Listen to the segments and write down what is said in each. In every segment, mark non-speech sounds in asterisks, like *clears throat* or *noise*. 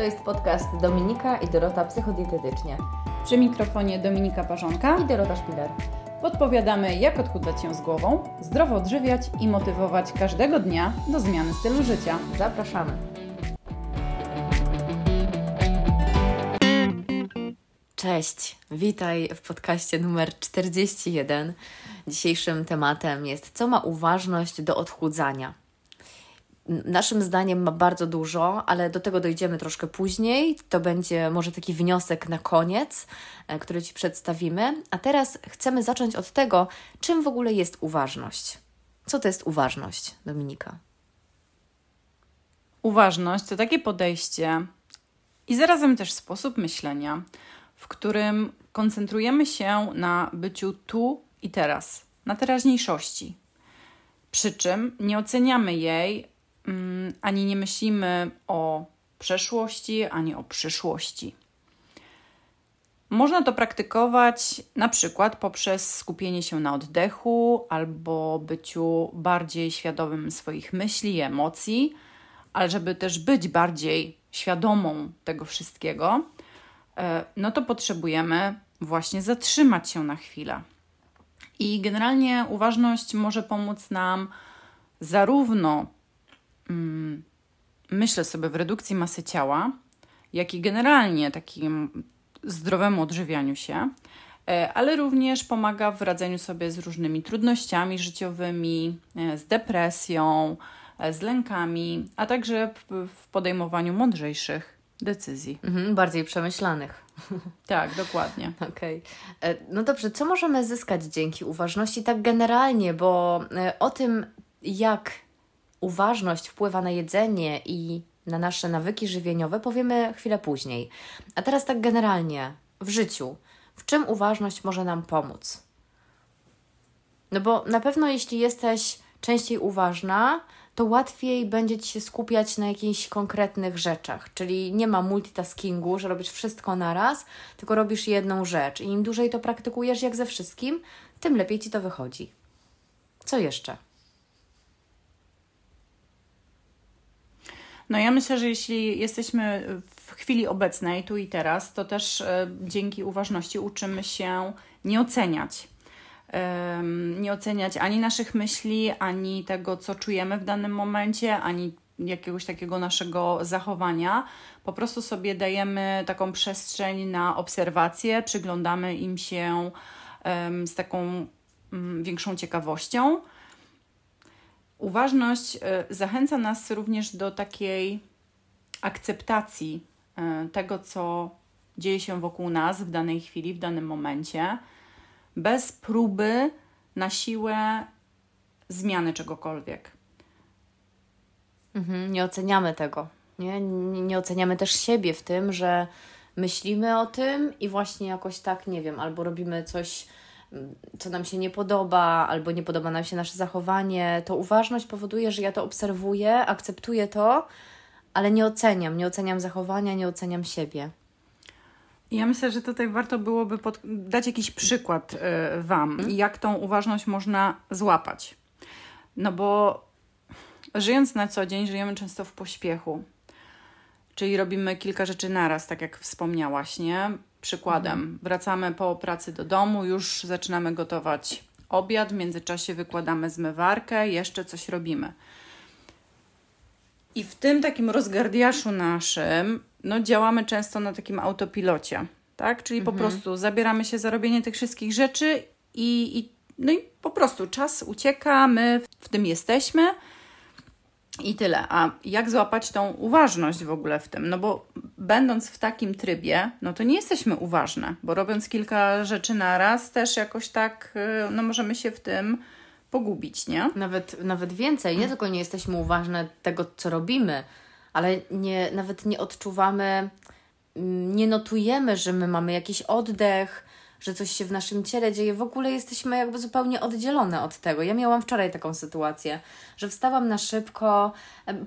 To jest podcast Dominika i Dorota Psychodietetycznie. Przy mikrofonie Dominika Parzonka i Dorota Szpiler. Podpowiadamy, jak odchudzać się z głową, zdrowo odżywiać i motywować każdego dnia do zmiany stylu życia. Zapraszamy. Cześć, witaj w podcaście numer 41. Dzisiejszym tematem jest, co ma uważność do odchudzania. Naszym zdaniem ma bardzo dużo, ale do tego dojdziemy troszkę później. To będzie może taki wniosek na koniec, e, który Ci przedstawimy. A teraz chcemy zacząć od tego, czym w ogóle jest uważność. Co to jest uważność, Dominika? Uważność to takie podejście i zarazem też sposób myślenia, w którym koncentrujemy się na byciu tu i teraz, na teraźniejszości. Przy czym nie oceniamy jej ani nie myślimy o przeszłości, ani o przyszłości. Można to praktykować na przykład poprzez skupienie się na oddechu albo byciu bardziej świadomym swoich myśli i emocji, ale żeby też być bardziej świadomą tego wszystkiego, e, no to potrzebujemy właśnie zatrzymać się na chwilę. I generalnie uważność może pomóc nam zarówno mm, myślę sobie w redukcji masy ciała, jak i generalnie takim zdrowemu odżywianiu się, e, ale również pomaga w radzeniu sobie z różnymi trudnościami życiowymi, e, z depresją, e, z lękami, a także w podejmowaniu mądrzejszych decyzji. Mhm, bardziej przemyślanych. *laughs* Tak, dokładnie. Okej. Okay. No dobrze, co możemy zyskać dzięki uważności tak generalnie, bo o tym, jak uważność wpływa na jedzenie i na nasze nawyki żywieniowe, powiemy chwilę później. A teraz tak generalnie, w życiu, w czym uważność może nam pomóc? No bo na pewno jeśli jesteś częściej uważna, to łatwiej będzie Ci się skupiać na jakichś konkretnych rzeczach. Czyli nie ma multitaskingu, że robisz wszystko naraz, tylko robisz jedną rzecz. I im dłużej to praktykujesz, jak ze wszystkim, tym lepiej Ci to wychodzi. Co jeszcze? No ja myślę, że jeśli jesteśmy w chwili obecnej, tu i teraz, to też e, dzięki uważności uczymy się nie oceniać. Nie oceniać ani naszych myśli, ani tego, co czujemy w danym momencie, ani jakiegoś takiego naszego zachowania. Po prostu sobie dajemy taką przestrzeń na obserwację, przyglądamy im się z taką mm, większą ciekawością. Uważność e, zachęca nas również do takiej akceptacji e, tego, co dzieje się wokół nas w danej chwili, w danym momencie, bez próby na siłę zmiany czegokolwiek. Mhm, nie oceniamy tego. Nie? nie? Nie oceniamy też siebie w tym, że myślimy o tym i właśnie jakoś tak, nie wiem, albo robimy coś co nam się nie podoba, albo nie podoba nam się nasze zachowanie, to uważność powoduje, że ja to obserwuję, akceptuję to, ale nie oceniam, nie oceniam zachowania, nie oceniam siebie. Ja myślę, że tutaj warto byłoby pod... dać jakiś przykład y, Wam, hmm? jak tą uważność można złapać. No bo żyjąc na co dzień, żyjemy często w pośpiechu. Czyli robimy kilka rzeczy naraz, tak jak wspomniałaś, nie? Przykładem, wracamy po pracy do domu, już zaczynamy gotować obiad, w międzyczasie wykładamy zmywarkę, jeszcze coś robimy. I w tym takim rozgardiaszu naszym, no działamy często na takim autopilocie, tak? Czyli mhm. po prostu zabieramy się za robienie tych wszystkich rzeczy i, i, no i po prostu czas ucieka, my w tym jesteśmy, i tyle. A jak złapać tą uważność w ogóle w tym? No bo będąc w takim trybie, no to nie jesteśmy uważne, bo robiąc kilka rzeczy naraz, też jakoś tak, y, no możemy się w tym pogubić, nie? Nawet, nawet więcej, nie tylko nie jesteśmy uważne tego, co robimy, ale nie, nawet nie odczuwamy, mm, nie notujemy, że my mamy jakiś oddech, że coś się w naszym ciele dzieje, w ogóle jesteśmy jakby zupełnie oddzielone od tego. Ja miałam wczoraj taką sytuację, że wstałam na szybko,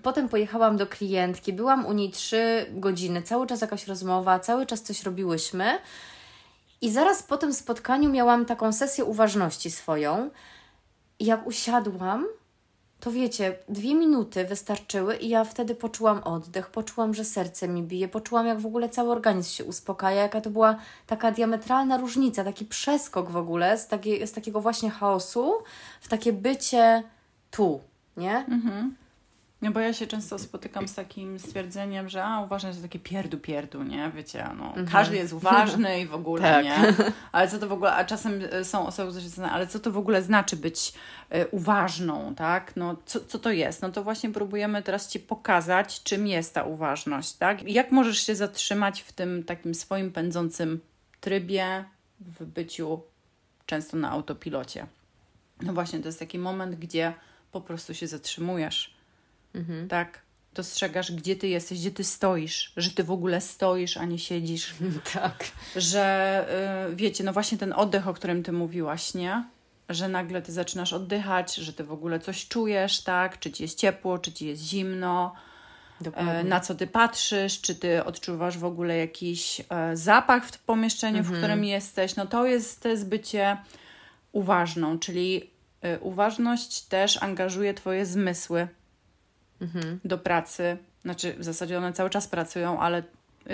potem pojechałam do klientki, byłam u niej trzy godziny, cały czas jakaś rozmowa, cały czas coś robiłyśmy. I zaraz po tym spotkaniu miałam taką sesję uważności swoją. Jak usiadłam, to wiecie, dwie minuty wystarczyły i ja wtedy poczułam oddech, poczułam, że serce mi bije, poczułam, jak w ogóle cały organizm się uspokaja, jaka to była taka diametralna różnica, taki przeskok w ogóle z, z takiego właśnie chaosu w takie bycie tu, nie? Mhm. No bo ja się często spotykam z takim stwierdzeniem, że a, uważność to takie pierdu pierdu, nie? Wiecie, no, mhm. każdy jest uważny i w ogóle, tak. nie? Ale co to w ogóle, a czasem e, są osoby, które się ale co to w ogóle znaczy być y, uważną, tak? No, co, co to jest? No to właśnie próbujemy teraz Ci pokazać, czym jest ta uważność, tak? Jak możesz się zatrzymać w tym takim swoim pędzącym trybie, w byciu często na autopilocie. No właśnie, to jest taki moment, gdzie po prostu się zatrzymujesz Mhm. Tak? Dostrzegasz, gdzie ty jesteś, gdzie ty stoisz, że ty w ogóle stoisz, a nie siedzisz. *laughs* Tak. Że y, wiecie, no właśnie ten oddech, o którym ty mówiłaś, nie? Że nagle ty zaczynasz oddychać, że ty w ogóle coś czujesz, tak? Czy ci jest ciepło, czy ci jest zimno. Dokładnie. na co ty patrzysz, czy ty odczuwasz w ogóle jakiś e, zapach w pomieszczeniu, mhm. w którym jesteś. No to jest, to jest bycie uważną, czyli y, uważność też angażuje twoje zmysły mhm. do pracy. Znaczy, w zasadzie one cały czas pracują, ale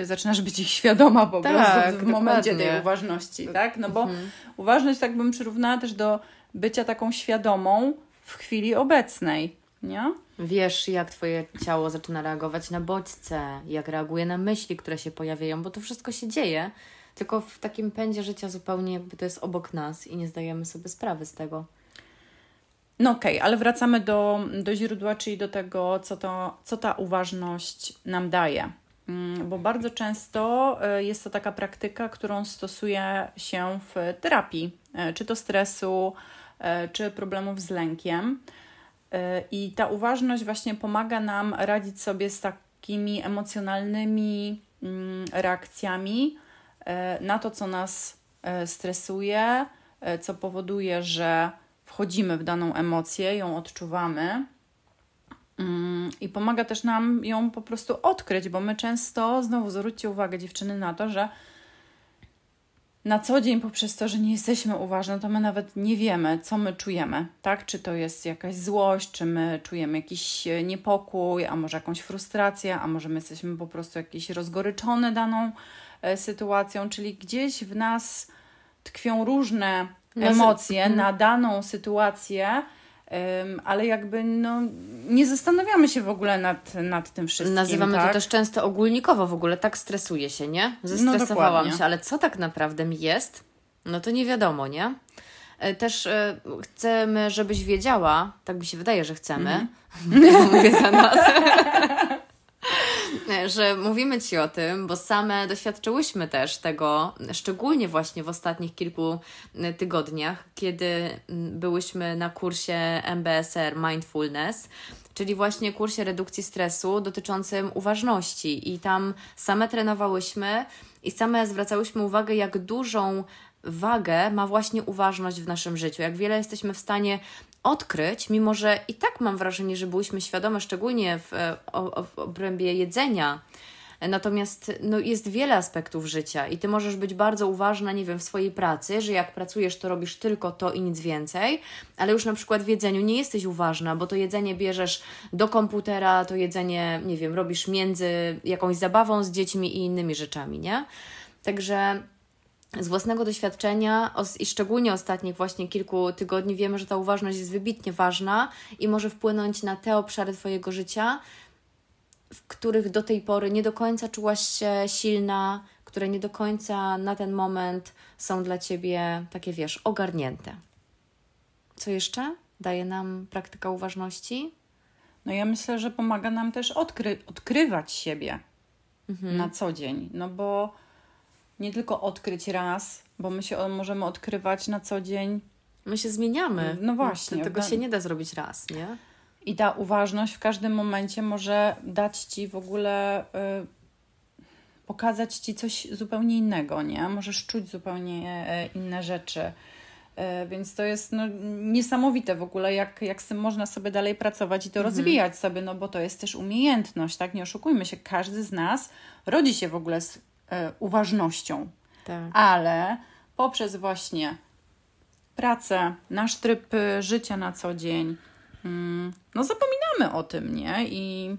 zaczynasz być ich świadoma po tak, prostu w dokładnie. momencie tej uważności, tak? No bo mhm. uważność tak bym przyrównała też do bycia taką świadomą w chwili obecnej, nie? Wiesz, jak Twoje ciało zaczyna reagować na bodźce, jak reaguje na myśli, które się pojawiają, bo to wszystko się dzieje, tylko w takim pędzie życia zupełnie jakby to jest obok nas i nie zdajemy sobie sprawy z tego. No okej, okay, ale wracamy do, do źródła, czyli do tego, co, to, co ta uważność nam daje. Mm, bo bardzo często e, jest to taka praktyka, którą stosuje się w terapii, e, czy to stresu, e, czy problemów z lękiem. I ta uważność właśnie pomaga nam radzić sobie z takimi emocjonalnymi mm, reakcjami na to, co nas stresuje, co powoduje, że wchodzimy w daną emocję, ją odczuwamy. Mm, I pomaga też nam ją po prostu odkryć, bo my często, znowu zwróćcie uwagę dziewczyny na to, że na co dzień poprzez to, że nie jesteśmy uważne, to my nawet nie wiemy, co my czujemy, tak? Czy to jest jakaś złość, czy my czujemy jakiś e, niepokój, a może jakąś frustrację, a może my jesteśmy po prostu jakieś rozgoryczone daną e, sytuacją, czyli gdzieś w nas tkwią różne emocje mhm. na daną sytuację, ale jakby no, nie zastanawiamy się w ogóle nad, nad tym wszystkim. Nazywamy tak? to też często ogólnikowo w ogóle, tak stresuje się, nie? Zestresowałam no, się, ale co tak naprawdę mi jest? No to nie wiadomo, nie? E, też e, chcemy, żebyś wiedziała, tak mi się wydaje, że chcemy, mm. *laughs* mówię za nas, *laughs* że mówimy Ci o tym, bo same doświadczyłyśmy też tego, szczególnie właśnie w ostatnich kilku y, tygodniach, kiedy byłyśmy na kursie MBSR Mindfulness, czyli właśnie kursie redukcji stresu dotyczącym uważności. I tam same trenowałyśmy i same zwracałyśmy uwagę, jak dużą wagę ma właśnie uważność w naszym życiu, jak wiele jesteśmy w stanie odkryć, mimo że i tak mam wrażenie, że byłyśmy świadome, szczególnie w, o, w obrębie jedzenia. Natomiast no, jest wiele aspektów życia i ty możesz być bardzo uważna, nie wiem, w swojej pracy, że jak pracujesz, to robisz tylko to i nic więcej, ale już na przykład w jedzeniu nie jesteś uważna, bo to jedzenie bierzesz do komputera, to jedzenie, nie wiem, robisz między jakąś zabawą z dziećmi i innymi rzeczami, nie? Także z własnego doświadczenia i szczególnie ostatnich właśnie kilku tygodni wiemy, że ta uważność jest wybitnie ważna i może wpłynąć na te obszary Twojego życia, w których do tej pory nie do końca czułaś się silna, które nie do końca na ten moment są dla Ciebie takie, wiesz, ogarnięte. Co jeszcze daje nam praktyka uważności? No ja myślę, że pomaga nam też odkry odkrywać siebie mhm. na co dzień, no bo nie tylko odkryć raz, bo my się możemy odkrywać na co dzień. My się zmieniamy. No właśnie. Tego się nie da zrobić raz, nie? I ta uważność w każdym momencie może dać ci w ogóle. Y, pokazać ci coś zupełnie innego, nie? Możesz czuć zupełnie y, inne rzeczy. Y, więc to jest no, niesamowite w ogóle, jak, jak z tym można sobie dalej pracować i to mhm. rozwijać sobie, no bo to jest też umiejętność, tak? Nie oszukujmy się, każdy z nas rodzi się w ogóle z E, uważnością. Tak. Ale poprzez właśnie pracę, nasz tryb życia na co dzień, mm, no zapominamy o tym, nie? I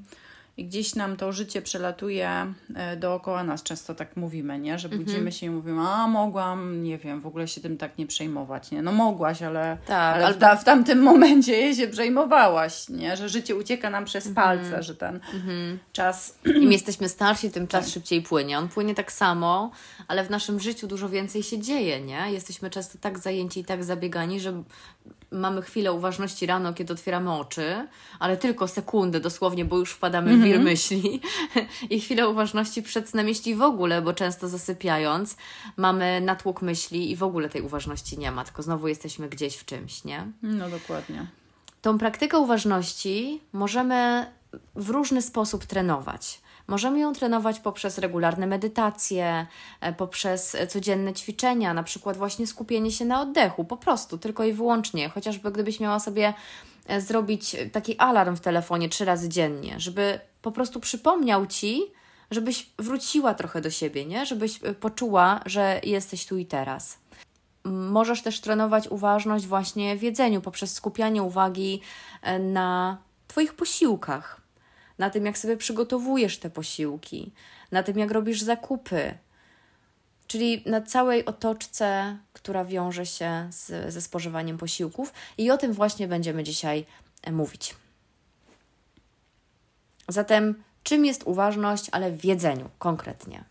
i gdzieś nam to życie przelatuje e, dookoła nas. Często tak mówimy, nie? Że budzimy mhm. się i mówimy, a mogłam, nie wiem, w ogóle się tym tak nie przejmować, nie? No mogłaś, ale, tak, ale, ale... W, w, tamtym *laughs* momencie się przejmowałaś, nie? Że życie ucieka nam przez mhm. palce, że ten mhm. czas... Im *clears throat* jesteśmy starsi, tym czas tak. szybciej płynie. On płynie tak samo, ale w naszym życiu dużo więcej się dzieje, nie? Jesteśmy często tak zajęci i tak zabiegani, że mamy chwilę uważności rano, kiedy otwieramy oczy, ale tylko sekundę dosłownie, bo już wpadamy w wir mhm. myśli *laughs* i chwilę uważności przed snem, jeśli w ogóle, bo często zasypiając mamy natłok myśli i w ogóle tej uważności nie ma, tylko znowu jesteśmy gdzieś w czymś, nie? No dokładnie. Tą praktykę uważności możemy w różny sposób trenować. Możemy ją trenować poprzez regularne medytacje, e, poprzez codzienne ćwiczenia, na przykład właśnie skupienie się na oddechu, po prostu, tylko i wyłącznie. Chociażby gdybyś miała sobie zrobić taki alarm w telefonie trzy razy dziennie, żeby po prostu przypomniał ci, żebyś wróciła trochę do siebie, nie? Żebyś e, poczuła, że jesteś tu i teraz. Możesz też trenować uważność właśnie w jedzeniu poprzez skupianie uwagi na Twoich posiłkach na tym, jak sobie przygotowujesz te posiłki, na tym, jak robisz zakupy, czyli na całej otoczce, która wiąże się z, ze spożywaniem posiłków, i o tym właśnie będziemy dzisiaj e, mówić. Zatem, czym jest uważność, ale w jedzeniu konkretnie?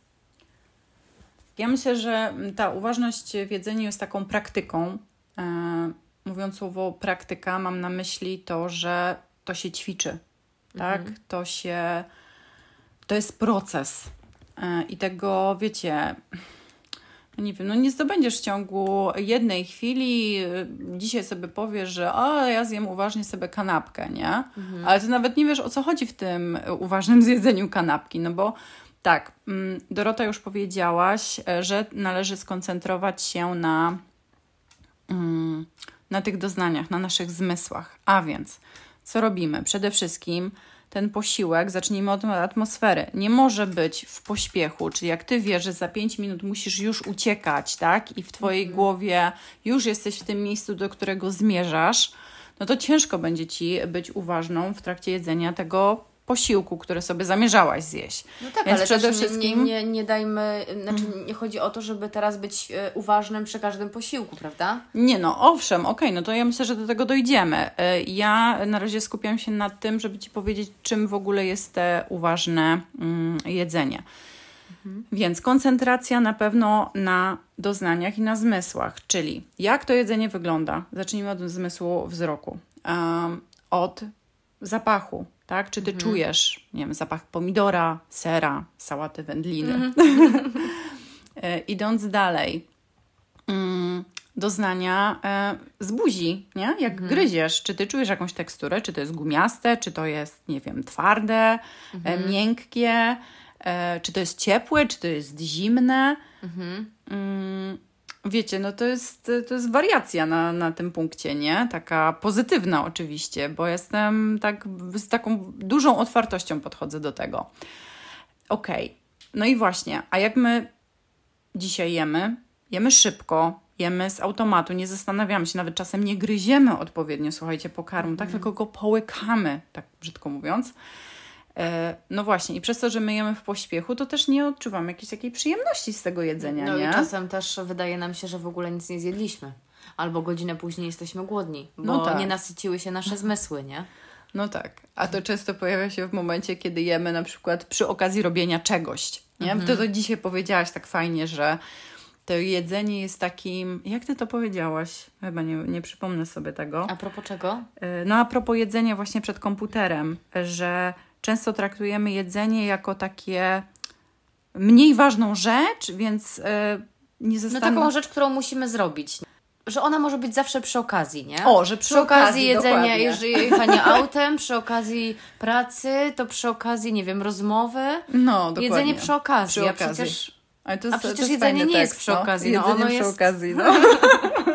Ja myślę, że ta uważność w jedzeniu jest taką praktyką. E, mówiąc słowo praktyka, mam na myśli to, że to się ćwiczy tak? Mhm. To się, to jest proces e, i tego, wiecie, nie wiem, no nie zdobędziesz w ciągu jednej chwili, dzisiaj sobie powiesz, że o, ja zjem uważnie sobie kanapkę, nie? Mhm. Ale ty nawet nie wiesz, o co chodzi w tym uważnym *laughs* zjedzeniu kanapki, no bo tak, mm, Dorota już powiedziałaś, że należy skoncentrować się na, mm, na tych doznaniach, na naszych zmysłach, a więc co robimy? Przede wszystkim ten posiłek, zacznijmy od atmosfery, nie może być w pośpiechu, czyli jak ty wiesz, że za 5 minut musisz już uciekać, tak? I w twojej mhm. głowie już jesteś w tym miejscu, do którego zmierzasz, no to ciężko będzie ci być uważną w trakcie jedzenia tego posiłku, który sobie zamierzałaś zjeść. No tak, Więc ale przede wszystkim nie, nie, nie dajmy, znaczy mhm. nie chodzi o to, żeby teraz być e, uważnym przy każdym posiłku, prawda? Nie, no owszem, okej, okay, no to ja myślę, że do tego dojdziemy. E, ja na razie skupiam się na tym, żeby Ci powiedzieć, czym w ogóle jest te uważne mm, jedzenie. Mhm. Więc koncentracja na pewno na doznaniach i na zmysłach, czyli jak to jedzenie wygląda. Zacznijmy od zmysłu wzroku, um, od zapachu, tak? Czy ty mhm. czujesz, nie wiem, zapach pomidora, sera, sałaty wędliny? Mhm. *laughs* E, idąc dalej, mm, doznania e, z buzi, nie? Jak mhm. gryziesz, czy ty czujesz jakąś teksturę, czy to jest gumiaste, czy to jest, nie wiem, twarde, e, mhm. miękkie, czy to jest ciepłe, czy to jest zimne. Mhm. Mm, Wiecie, no to jest, to jest wariacja na, na tym punkcie, nie? Taka pozytywna oczywiście, bo jestem tak z taką dużą otwartością podchodzę do tego. Okej, okay. no i właśnie, a jak my dzisiaj jemy? Jemy szybko, jemy z automatu, nie zastanawiamy się, nawet czasem nie gryziemy odpowiednio, słuchajcie, pokarmu, tak, mhm. tylko go połykamy, tak brzydko mówiąc. E, no właśnie, i przez to, że my jemy w pośpiechu, to też nie odczuwamy jakiejś takiej przyjemności z tego jedzenia. No nie? i czasem też wydaje nam się, że w ogóle nic nie zjedliśmy. Albo godzinę później jesteśmy głodni, bo no tak. nie nasyciły się nasze zmysły, nie? No tak, a to często pojawia się w momencie, kiedy jemy na przykład przy okazji robienia czegoś. Nie? Mhm. To, to dzisiaj powiedziałaś tak fajnie, że to jedzenie jest takim. Jak ty to powiedziałaś? Chyba nie, nie przypomnę sobie tego. A propos czego? E, no, a propos jedzenia właśnie przed komputerem, że często traktujemy jedzenie jako takie mniej ważną rzecz, więc yy, nie zostaną... No taką rzecz, którą musimy zrobić. Że ona może być zawsze przy okazji, nie? O, że przy, przy okazji, okazji jedzenia, jeżeli jechania *laughs* autem, przy okazji pracy, to przy okazji, nie wiem, rozmowy. No, dokładnie. Jedzenie przy okazji. Przy okazji. A przecież, jest, a przecież jedzenie nie tekst, jest przy okazji. No, jedzenie ono przy jest... okazji, no. *laughs*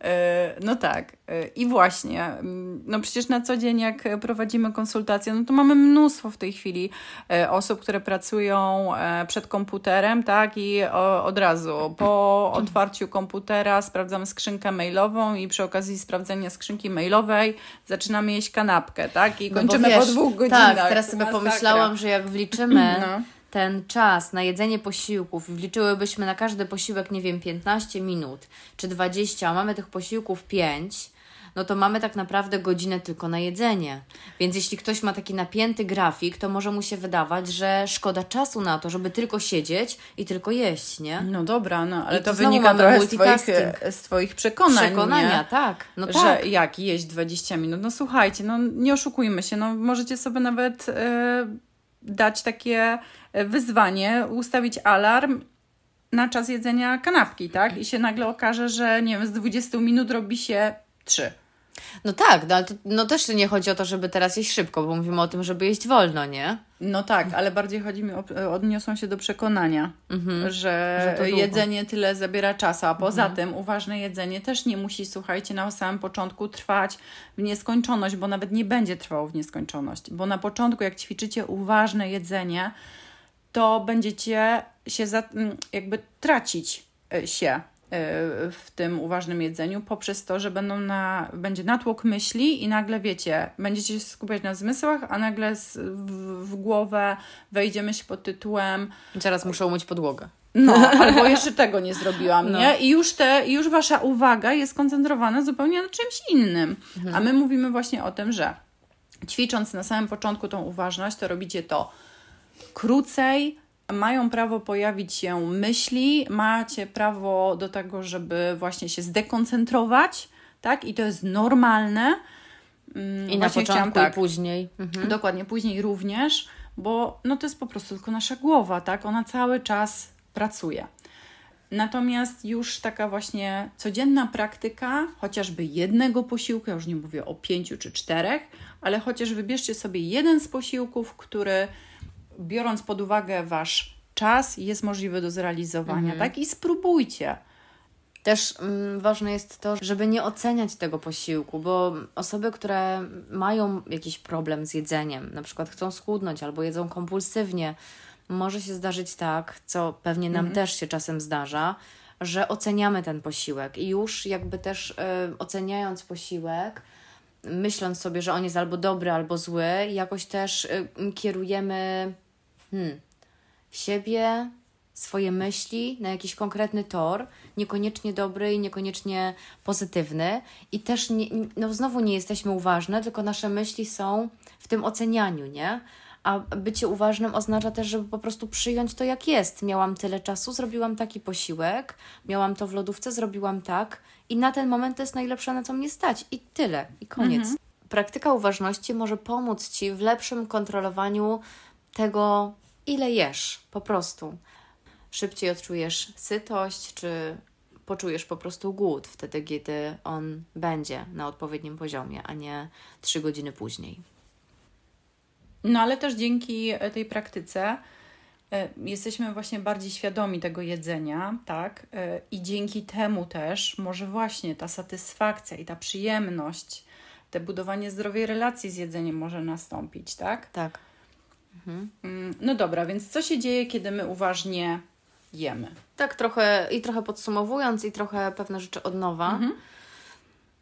no. E, no tak. E, I właśnie, mm, no przecież na co dzień, jak prowadzimy konsultacje, no to mamy mnóstwo w tej chwili e, osób, które pracują przed komputerem, tak? I od razu po otwarciu komputera sprawdzamy skrzynkę mailową i przy okazji sprawdzenia skrzynki mailowej zaczynamy jeść kanapkę, tak? I kończymy no wiesz, po dwóch godzinach. Tak, teraz sobie pomyślałam, że jak wliczymy. *clears throat* No ten czas na jedzenie posiłków i wliczyłybyśmy na każdy posiłek, nie wiem, 15 minut czy 20, a mamy tych posiłków 5, no to mamy tak naprawdę godzinę tylko na jedzenie. Więc jeśli ktoś ma taki napięty grafik, to może mu się wydawać, że szkoda czasu na to, żeby tylko siedzieć i tylko jeść, nie? No dobra, no ale I to, to wynika trochę z twoich, z twoich przekonań. Przekonania, nie? tak. No że tak. jak jeść 20 minut? No słuchajcie, no nie oszukujmy się, no możecie sobie nawet. Yy dać takie e, wyzwanie, ustawić alarm na czas jedzenia kanapki, tak? I się nagle okaże, że nie wiem, z 20 minut robi się 3. No tak, no ale to, no też nie chodzi o to, żeby teraz jeść szybko, bo mówimy o tym, żeby jeść wolno, nie? No tak, ale bardziej chodzi mi o, odniosą się do przekonania, mhm. że, że jedzenie tyle zabiera czasu, a poza mhm. tym uważne jedzenie też nie musi, słuchajcie, na samym początku trwać w nieskończoność, bo nawet nie będzie trwało w nieskończoność, bo na początku jak ćwiczycie uważne jedzenie, to będziecie się za, jakby tracić e, się Y, w tym uważnym jedzeniu poprzez to, że będą na, będzie natłok myśli i nagle wiecie, będziecie się skupiać na zmysłach, a nagle z, w, w głowę wejdzie myśl pod tytułem Teraz muszę umyć podłogę. No, albo jeszcze tego nie zrobiłam, no. nie? I już, te, już wasza uwaga jest skoncentrowana zupełnie na czymś innym. Mhm. A my mówimy właśnie o tym, że ćwicząc na samym początku tą uważność, to robicie to krócej, mają prawo pojawić się myśli, macie prawo do tego, żeby właśnie się zdekoncentrować, tak? I to jest normalne. Mm, I na początku tak, i później. Mhm. Dokładnie, później również, bo no to jest po prostu tylko nasza głowa, tak? Ona cały czas pracuje. Natomiast już taka właśnie codzienna praktyka, chociażby jednego posiłku, ja już nie mówię o pięciu czy czterech, ale chociaż wybierzcie sobie jeden z posiłków, który biorąc pod uwagę wasz czas, jest możliwy do zrealizowania, mhm. tak? I spróbujcie. Też mm, ważne jest to, żeby nie oceniać tego posiłku, bo osoby, które mają jakiś problem z jedzeniem, na przykład chcą schudnąć albo jedzą kompulsywnie, może się zdarzyć tak, co pewnie nam mhm. też się czasem zdarza, że oceniamy ten posiłek i już jakby też y, oceniając posiłek, myśląc sobie, że on jest albo dobry, albo zły, jakoś też y, kierujemy hmm, siebie, swoje myśli na jakiś konkretny tor, niekoniecznie dobry i niekoniecznie pozytywny. I też nie, no znowu nie jesteśmy uważne, tylko nasze myśli są w tym ocenianiu, nie? A bycie uważnym oznacza też, żeby po prostu przyjąć to, jak jest. Miałam tyle czasu, zrobiłam taki posiłek, miałam to w lodówce, zrobiłam tak, i na ten moment to jest najlepsze, na co mnie stać. I tyle, i koniec. Mhm. Praktyka uważności może pomóc ci w lepszym kontrolowaniu tego, ile jesz, po prostu. Szybciej odczujesz sytość, czy poczujesz po prostu głód wtedy, kiedy on będzie na odpowiednim poziomie, a nie trzy godziny później. No ale też dzięki tej praktyce e, jesteśmy właśnie bardziej świadomi tego jedzenia, tak? E, I dzięki temu też może właśnie ta satysfakcja i ta przyjemność, te budowanie zdrowej relacji z jedzeniem może nastąpić, tak? Tak. Mhm. No dobra, więc co się dzieje, kiedy my uważnie jemy? Tak, trochę i trochę podsumowując, i trochę pewne rzeczy od nowa. Mhm.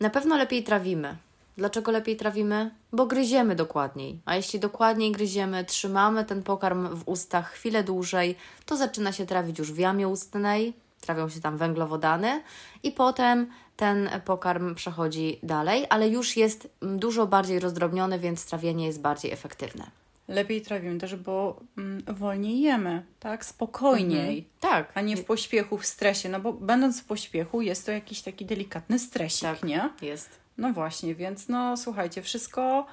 Na pewno lepiej trawimy. Dlaczego lepiej trawimy? Bo gryziemy dokładniej. A jeśli dokładniej gryziemy, trzymamy ten pokarm w ustach chwilę dłużej, to zaczyna się trawić już w jamie ustnej, trawią się tam węglowodany i potem ten pokarm przechodzi dalej, ale już jest dużo bardziej rozdrobniony, więc trawienie jest bardziej efektywne lepiej trawimy też, bo mm, wolniej jemy, tak? Spokojniej. Mhm. Tak. A nie w pośpiechu, w stresie. No bo będąc w pośpiechu jest to jakiś taki delikatny stresik, tak, nie? jest. No właśnie, więc no słuchajcie, wszystko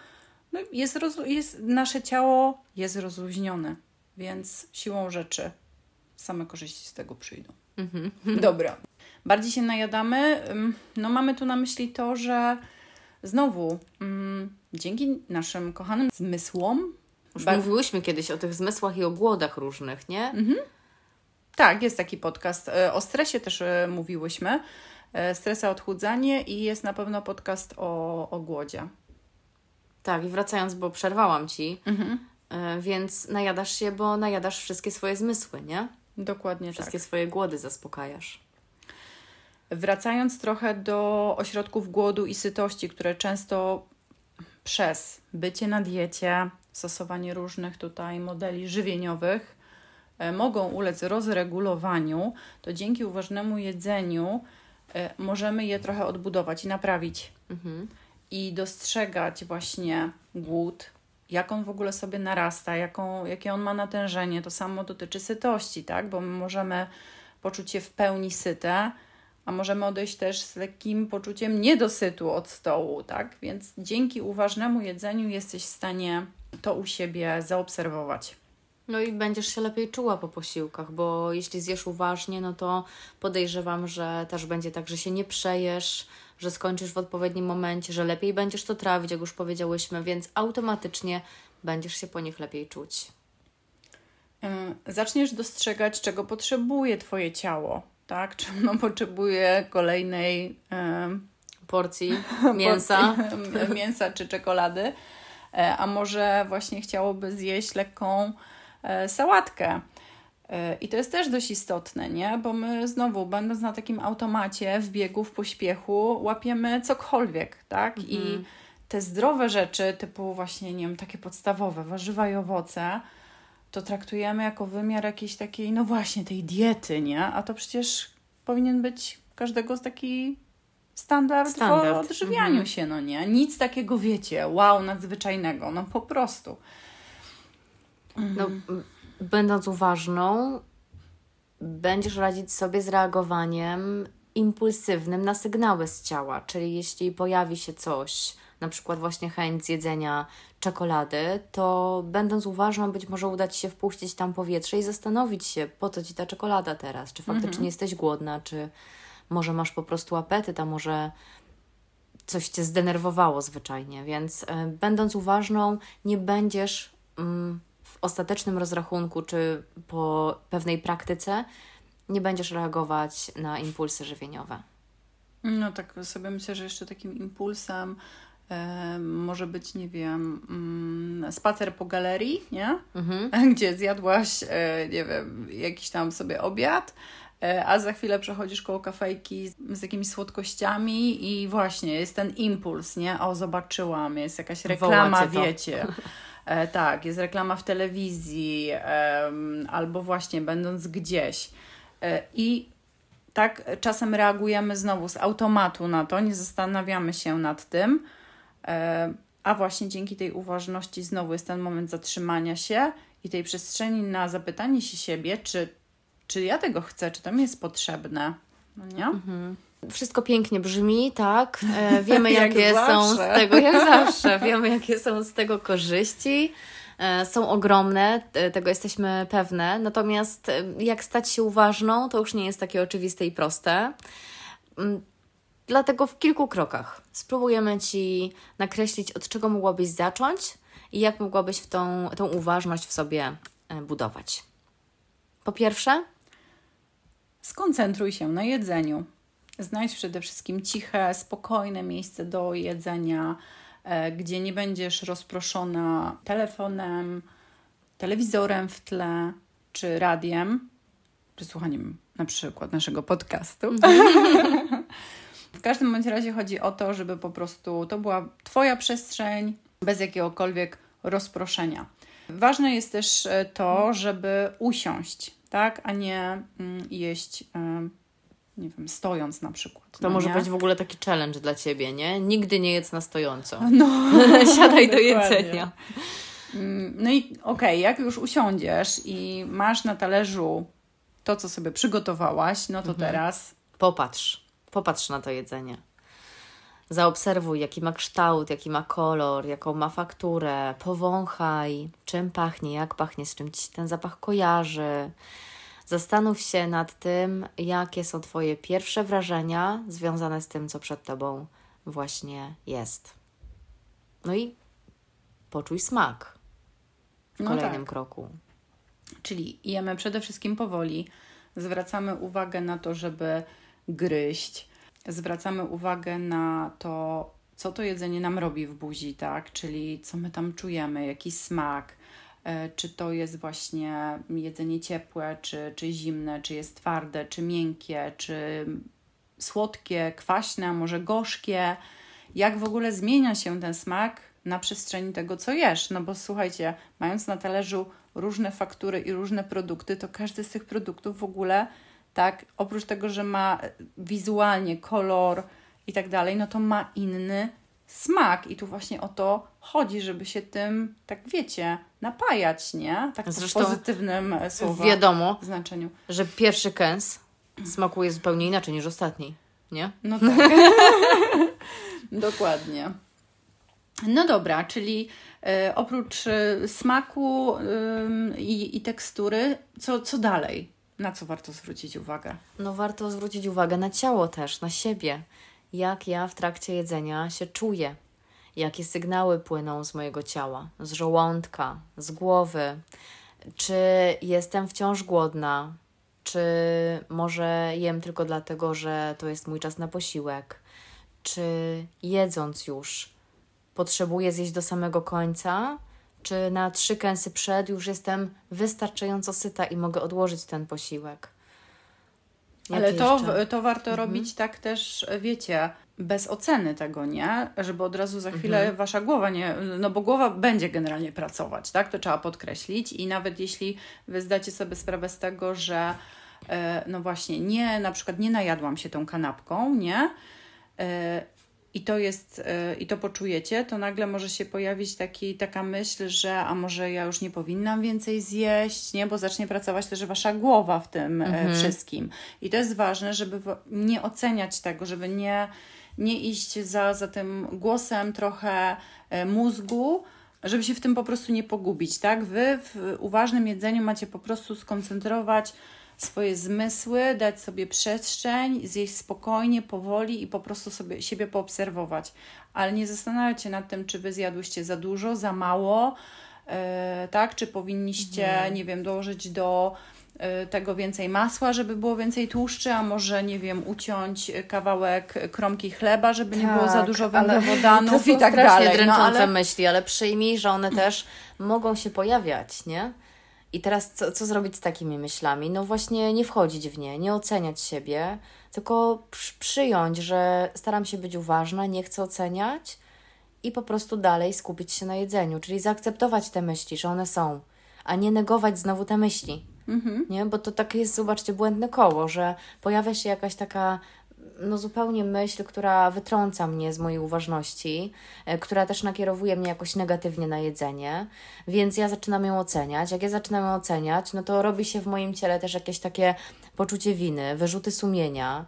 no, jest, jest, nasze ciało jest rozluźnione, więc siłą rzeczy same korzyści z tego przyjdą. Mhm. *laughs* Dobra. Bardziej się najadamy. No mamy tu na myśli to, że znowu mm, dzięki naszym kochanym zmysłom już Bar- mówiłyśmy kiedyś o tych zmysłach i o głodach różnych, nie? Mhm. Tak, jest taki podcast. E, o stresie też e, mówiłyśmy. e, Stres a odchudzanie i jest na pewno podcast o, o głodzie. Tak, i wracając, bo przerwałam ci, Mhm. więc najadasz się, bo najadasz wszystkie swoje zmysły, nie? Dokładnie Wszystkie tak. swoje głody zaspokajasz. Wracając trochę do ośrodków głodu i sytości, które często przez bycie na diecie, stosowanie różnych tutaj modeli żywieniowych e, mogą ulec rozregulowaniu, to dzięki uważnemu jedzeniu e, możemy je trochę odbudować i naprawić. Mhm. i dostrzegać właśnie głód, jak on w ogóle sobie narasta, jaką, jakie on ma natężenie. To samo dotyczy sytości, tak? Bo my możemy poczuć się w pełni syte, a możemy odejść też z lekkim poczuciem niedosytu od stołu, tak? Więc dzięki uważnemu jedzeniu jesteś w stanie to u siebie zaobserwować. No i będziesz się lepiej czuła po posiłkach, bo jeśli zjesz uważnie, no to podejrzewam, że też będzie tak, że się nie przejesz, że skończysz w odpowiednim momencie, że lepiej będziesz to trawić, jak już powiedziałyśmy, więc automatycznie będziesz się po nich lepiej czuć. Zaczniesz dostrzegać, czego potrzebuje Twoje ciało, tak? *laughs* Czy ono potrzebuje kolejnej yy, Porcji *laughs* mięsa. porcji mięsa czy czekolady, E, a może właśnie chciałoby zjeść lekką e, sałatkę. E, I to jest też dość istotne, nie? Bo my znowu, będąc na takim automacie w biegu, w pośpiechu, łapiemy cokolwiek, tak? I te zdrowe rzeczy, typu właśnie, nie wiem, takie podstawowe, warzywa i owoce, to traktujemy jako wymiar jakiejś takiej, no właśnie, tej diety, nie? A to przecież powinien być każdego z taki standard, Standard. w odżywianiu Mhm. się, no nie? Nic takiego, wiecie, wow, nadzwyczajnego, no po prostu. No, m, będąc uważną, będziesz radzić sobie z reagowaniem impulsywnym na sygnały z ciała. Czyli jeśli pojawi się coś, na przykład właśnie chęć zjedzenia czekolady, to będąc uważną, być może uda Ci się wpuścić tam powietrze i zastanowić się, po co Ci ta czekolada teraz. Czy faktycznie jesteś głodna, czy może masz po prostu apetyt, a może coś Cię zdenerwowało zwyczajnie. Więc y, będąc uważną, nie będziesz mm, w ostatecznym rozrachunku, czy po pewnej praktyce, nie będziesz reagować na impulsy żywieniowe. No tak sobie myślę, że jeszcze takim impulsem e, może być, nie wiem, mm, spacer po galerii, nie? Mhm. *laughs* Gdzie zjadłaś, e, nie wiem, jakiś tam sobie obiad, a za chwilę przechodzisz koło kafejki z, z jakimiś słodkościami i właśnie jest ten impuls, nie? O, zobaczyłam, jest jakaś reklama, wiecie. *laughs* E, tak, jest reklama w telewizji, em, albo właśnie będąc gdzieś. E, I tak czasem reagujemy znowu z automatu na to, nie zastanawiamy się nad tym, e, a właśnie dzięki tej uważności znowu jest ten moment zatrzymania się i tej przestrzeni na zapytanie się siebie, czy, czy ja tego chcę, czy to mi jest potrzebne. No nie? Wszystko pięknie brzmi, tak? E, wiemy, *laughs* Jak jakie są z zawsze. tego, jak zawsze, wiemy, jakie są z tego korzyści. E, są ogromne, e, tego jesteśmy pewne. Natomiast e, jak stać się uważną, to już nie jest takie oczywiste i proste. Mm, Dlatego w kilku krokach spróbujemy Ci nakreślić, od czego mogłabyś zacząć i jak mogłabyś w tą, tą uważność w sobie e, budować. Po pierwsze, Skoncentruj się na jedzeniu. Znajdź przede wszystkim ciche, spokojne miejsce do jedzenia, e, gdzie nie będziesz rozproszona telefonem, telewizorem w tle czy radiem, czy słuchaniem na przykład naszego podcastu. *laughs* w każdym bądź razie chodzi o to, żeby po prostu to była Twoja przestrzeń bez jakiegokolwiek rozproszenia. Ważne jest też e, to, żeby usiąść, tak, a nie mm, jeść, e, nie wiem, stojąc na przykład. to no może nie? być w ogóle taki challenge dla Ciebie, nie? Nigdy nie jedz na stojąco. *laughs* No, *laughs* Siadaj do jedzenia. Mm, No i okej, jak już usiądziesz i masz na talerzu to, co sobie przygotowałaś, no to Mhm. teraz Popatrz, popatrz na to jedzenie. Zaobserwuj, jaki ma kształt, jaki ma kolor, jaką ma fakturę. Powąchaj, czym pachnie, jak pachnie, z czym ci ten zapach kojarzy. Zastanów się nad tym, jakie są Twoje pierwsze wrażenia związane z tym, co przed Tobą właśnie jest. No i poczuj smak w No kolejnym tak. kroku. Czyli jemy przede wszystkim powoli, zwracamy uwagę na to, żeby gryźć. Zwracamy uwagę na to, co to jedzenie nam robi w buzi, tak? Czyli co my tam czujemy, jaki smak, e, czy to jest właśnie jedzenie ciepłe, czy, czy zimne, czy jest twarde, czy miękkie, czy słodkie, kwaśne, a może gorzkie. Jak w ogóle zmienia się ten smak na przestrzeni tego, co jesz? No bo słuchajcie, mając na talerzu różne faktury i różne produkty, to każdy z tych produktów w ogóle, tak, oprócz tego, że ma wizualnie kolor i tak dalej, no to ma inny smak. I tu właśnie o to chodzi, żeby się tym, tak wiecie, napajać, nie? Tak Zresztą w pozytywnym słowa wiadomo, znaczeniu. że pierwszy kęs smakuje zupełnie inaczej niż ostatni, nie? No tak. *laughs* Dokładnie. No dobra, czyli y, oprócz y, smaku y, i tekstury, co, co dalej? Na co warto zwrócić uwagę? No warto zwrócić uwagę na ciało też, na siebie. Jak ja w trakcie jedzenia się czuję. Jakie sygnały płyną z mojego ciała, z żołądka, z głowy. Czy jestem wciąż głodna? Czy może jem tylko dlatego, że to jest mój czas na posiłek? Czy jedząc już potrzebuję zjeść do samego końca? Czy na trzy kęsy przed już jestem wystarczająco syta i mogę odłożyć ten posiłek? Ale to, to warto mhm. robić tak też, wiecie, bez oceny tego, nie? Żeby od razu za chwilę mhm. wasza głowa nie. No bo głowa będzie generalnie pracować, tak? To trzeba podkreślić. I nawet jeśli wy zdacie sobie sprawę z tego, że e, no właśnie, nie, na przykład nie najadłam się tą kanapką, nie? E, i to jest, y, i to poczujecie, to nagle może się pojawić taki, taka myśl, że a może ja już nie powinnam więcej zjeść, nie? Bo zacznie pracować też wasza głowa w tym y, mhm. wszystkim. I to jest ważne, żeby nie oceniać tego, żeby nie, nie iść za, za tym głosem trochę y, mózgu, żeby się w tym po prostu nie pogubić, tak? Wy w uważnym jedzeniu macie po prostu skoncentrować swoje zmysły, dać sobie przestrzeń, zjeść spokojnie, powoli i po prostu sobie siebie poobserwować. Ale nie zastanawiać się nad tym, czy wy zjadłyście za dużo, za mało, yy, tak? Czy powinniście, mhm. nie wiem, dołożyć do e, tego więcej masła, żeby było więcej tłuszczy, a może, nie wiem, uciąć kawałek kromki chleba, żeby tak, nie było za tak, dużo *laughs* węglowodanów i tak dalej. To dręczące no, ale... myśli, ale przyjmij, że one też mogą się pojawiać, nie? I teraz co, co zrobić z takimi myślami? No właśnie nie wchodzić w nie, nie oceniać siebie, tylko przyjąć, że staram się być uważna, nie chcę oceniać i po prostu dalej skupić się na jedzeniu, czyli zaakceptować te myśli, że one są, a nie negować znowu te myśli. Mhm. Nie? Bo to takie jest, zobaczcie, błędne koło, że pojawia się jakaś taka no zupełnie myśl, która wytrąca mnie z mojej uważności, e, która też nakierowuje mnie jakoś negatywnie na jedzenie, więc ja zaczynam ją oceniać. Jak ja zaczynam ją oceniać, no to robi się w moim ciele też jakieś takie poczucie winy, wyrzuty sumienia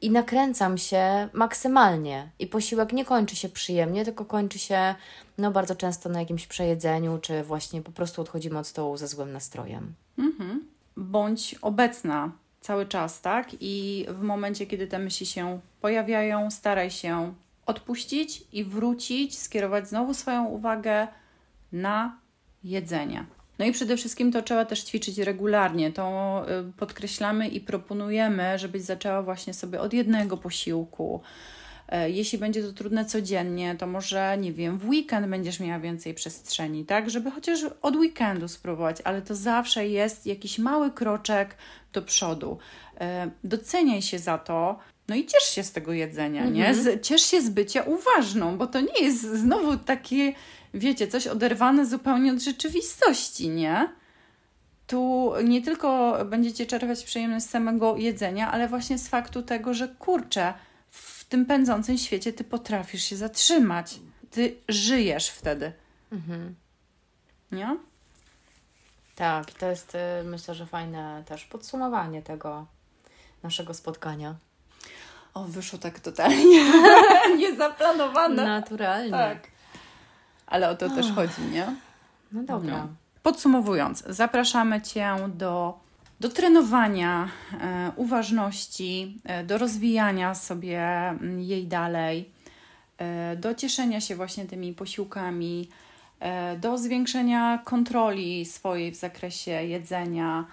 i nakręcam się maksymalnie. I posiłek nie kończy się przyjemnie, tylko kończy się no bardzo często na jakimś przejedzeniu, czy właśnie po prostu odchodzimy od stołu ze złym nastrojem. Mhm. Bądź obecna cały czas, tak? I w momencie, kiedy te myśli się pojawiają, staraj się odpuścić i wrócić, skierować znowu swoją uwagę na jedzenie. No i przede wszystkim to trzeba też ćwiczyć regularnie. To y, podkreślamy i proponujemy, żebyś zaczęła właśnie sobie od jednego posiłku, jeśli będzie to trudne codziennie, to może, nie wiem, w weekend będziesz miała więcej przestrzeni, tak? Żeby chociaż od weekendu spróbować, ale to zawsze jest jakiś mały kroczek do przodu. E, doceniaj się za to, no i ciesz się z tego jedzenia, nie? Mhm. ciesz się z bycia uważną, bo to nie jest znowu takie, wiecie, coś oderwane zupełnie od rzeczywistości, nie? Tu nie tylko będziecie czerpać przyjemność z samego jedzenia, ale właśnie z faktu tego, że kurczę, tym pędzącym świecie ty potrafisz się zatrzymać. Ty żyjesz wtedy. Mhm. Nie? Tak, to jest y, myślę, że fajne też podsumowanie tego naszego spotkania. O, wyszło tak totalnie *laughs* niezaplanowane. Naturalnie. Tak. Ale o to oh. też chodzi, nie? No dobra. No. Podsumowując, zapraszamy Cię do do trenowania e, uważności, e, do rozwijania sobie mm, jej dalej, e, do cieszenia się właśnie tymi posiłkami, do zwiększenia kontroli swojej w zakresie jedzenia,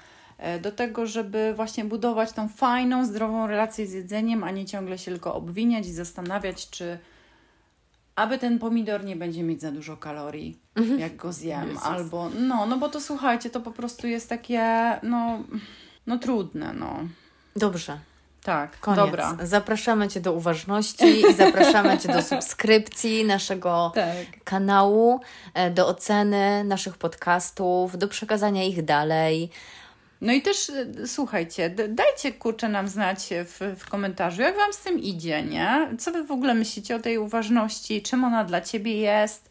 do tego, żeby właśnie budować tą fajną, zdrową relację z jedzeniem, a nie ciągle się tylko obwiniać i zastanawiać, czy aby ten pomidor nie będzie mieć za dużo kalorii, jak go zjem, Jezus. albo no, no bo to słuchajcie, to po prostu jest takie, no, no trudne, no. Dobrze, Tak, koniec. dobra. Zapraszamy Cię do uważności i zapraszamy Cię do *laughs* subskrypcji naszego Tak. kanału, e, do oceny naszych podcastów, do przekazania ich dalej. No i też e, słuchajcie, dajcie kurczę nam znać w, w komentarzu, jak Wam z tym idzie, nie? Co Wy w ogóle myślicie o tej uważności, czym ona dla Ciebie jest?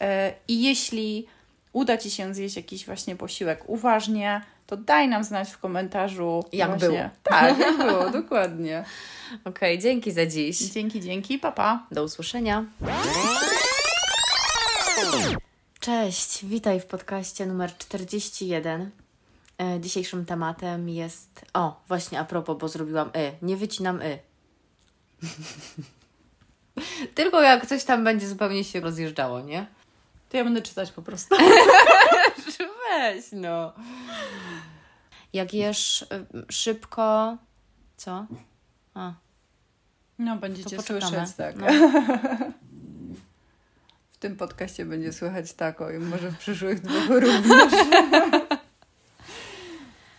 E, I jeśli uda Ci się zjeść jakiś właśnie posiłek uważnie, to daj nam znać w komentarzu. Jak właśnie. było. *laughs* Tak, jak było, dokładnie. Okej, dzięki za dziś. Dzięki, dzięki, papa. Do usłyszenia. Cześć, witaj w podcaście numer 41. E, Dzisiejszym tematem jest. O, właśnie a propos, bo zrobiłam y. Nie wycinam y. *laughs* Tylko jak coś tam będzie zupełnie się rozjeżdżało, nie? To ja będę czytać po prostu. *laughs* Weź, no. Jak jesz y, szybko. Co? A, No, będziecie słyszeć, tak. No. W tym podcaście będzie słychać tako i może w przyszłych dwóch również. *laughs*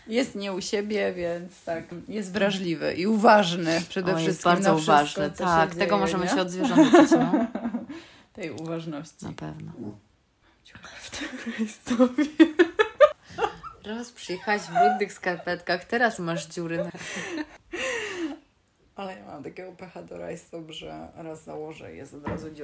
Jest nie u siebie, więc tak, jest wrażliwy i uważny przede O, wszystkim jest bardzo na wszystko, uważny. co Tak, się tego dzieje, możemy nie? się od zwierząt uczyć, no. *laughs* Tej uważności. Na pewno. W historii. Raz przyjechać w brudnych skarpetkach, teraz masz dziury na... *laughs* Ale ja mam takiego pecha do rajstop, że raz założę i jest od razu dziura.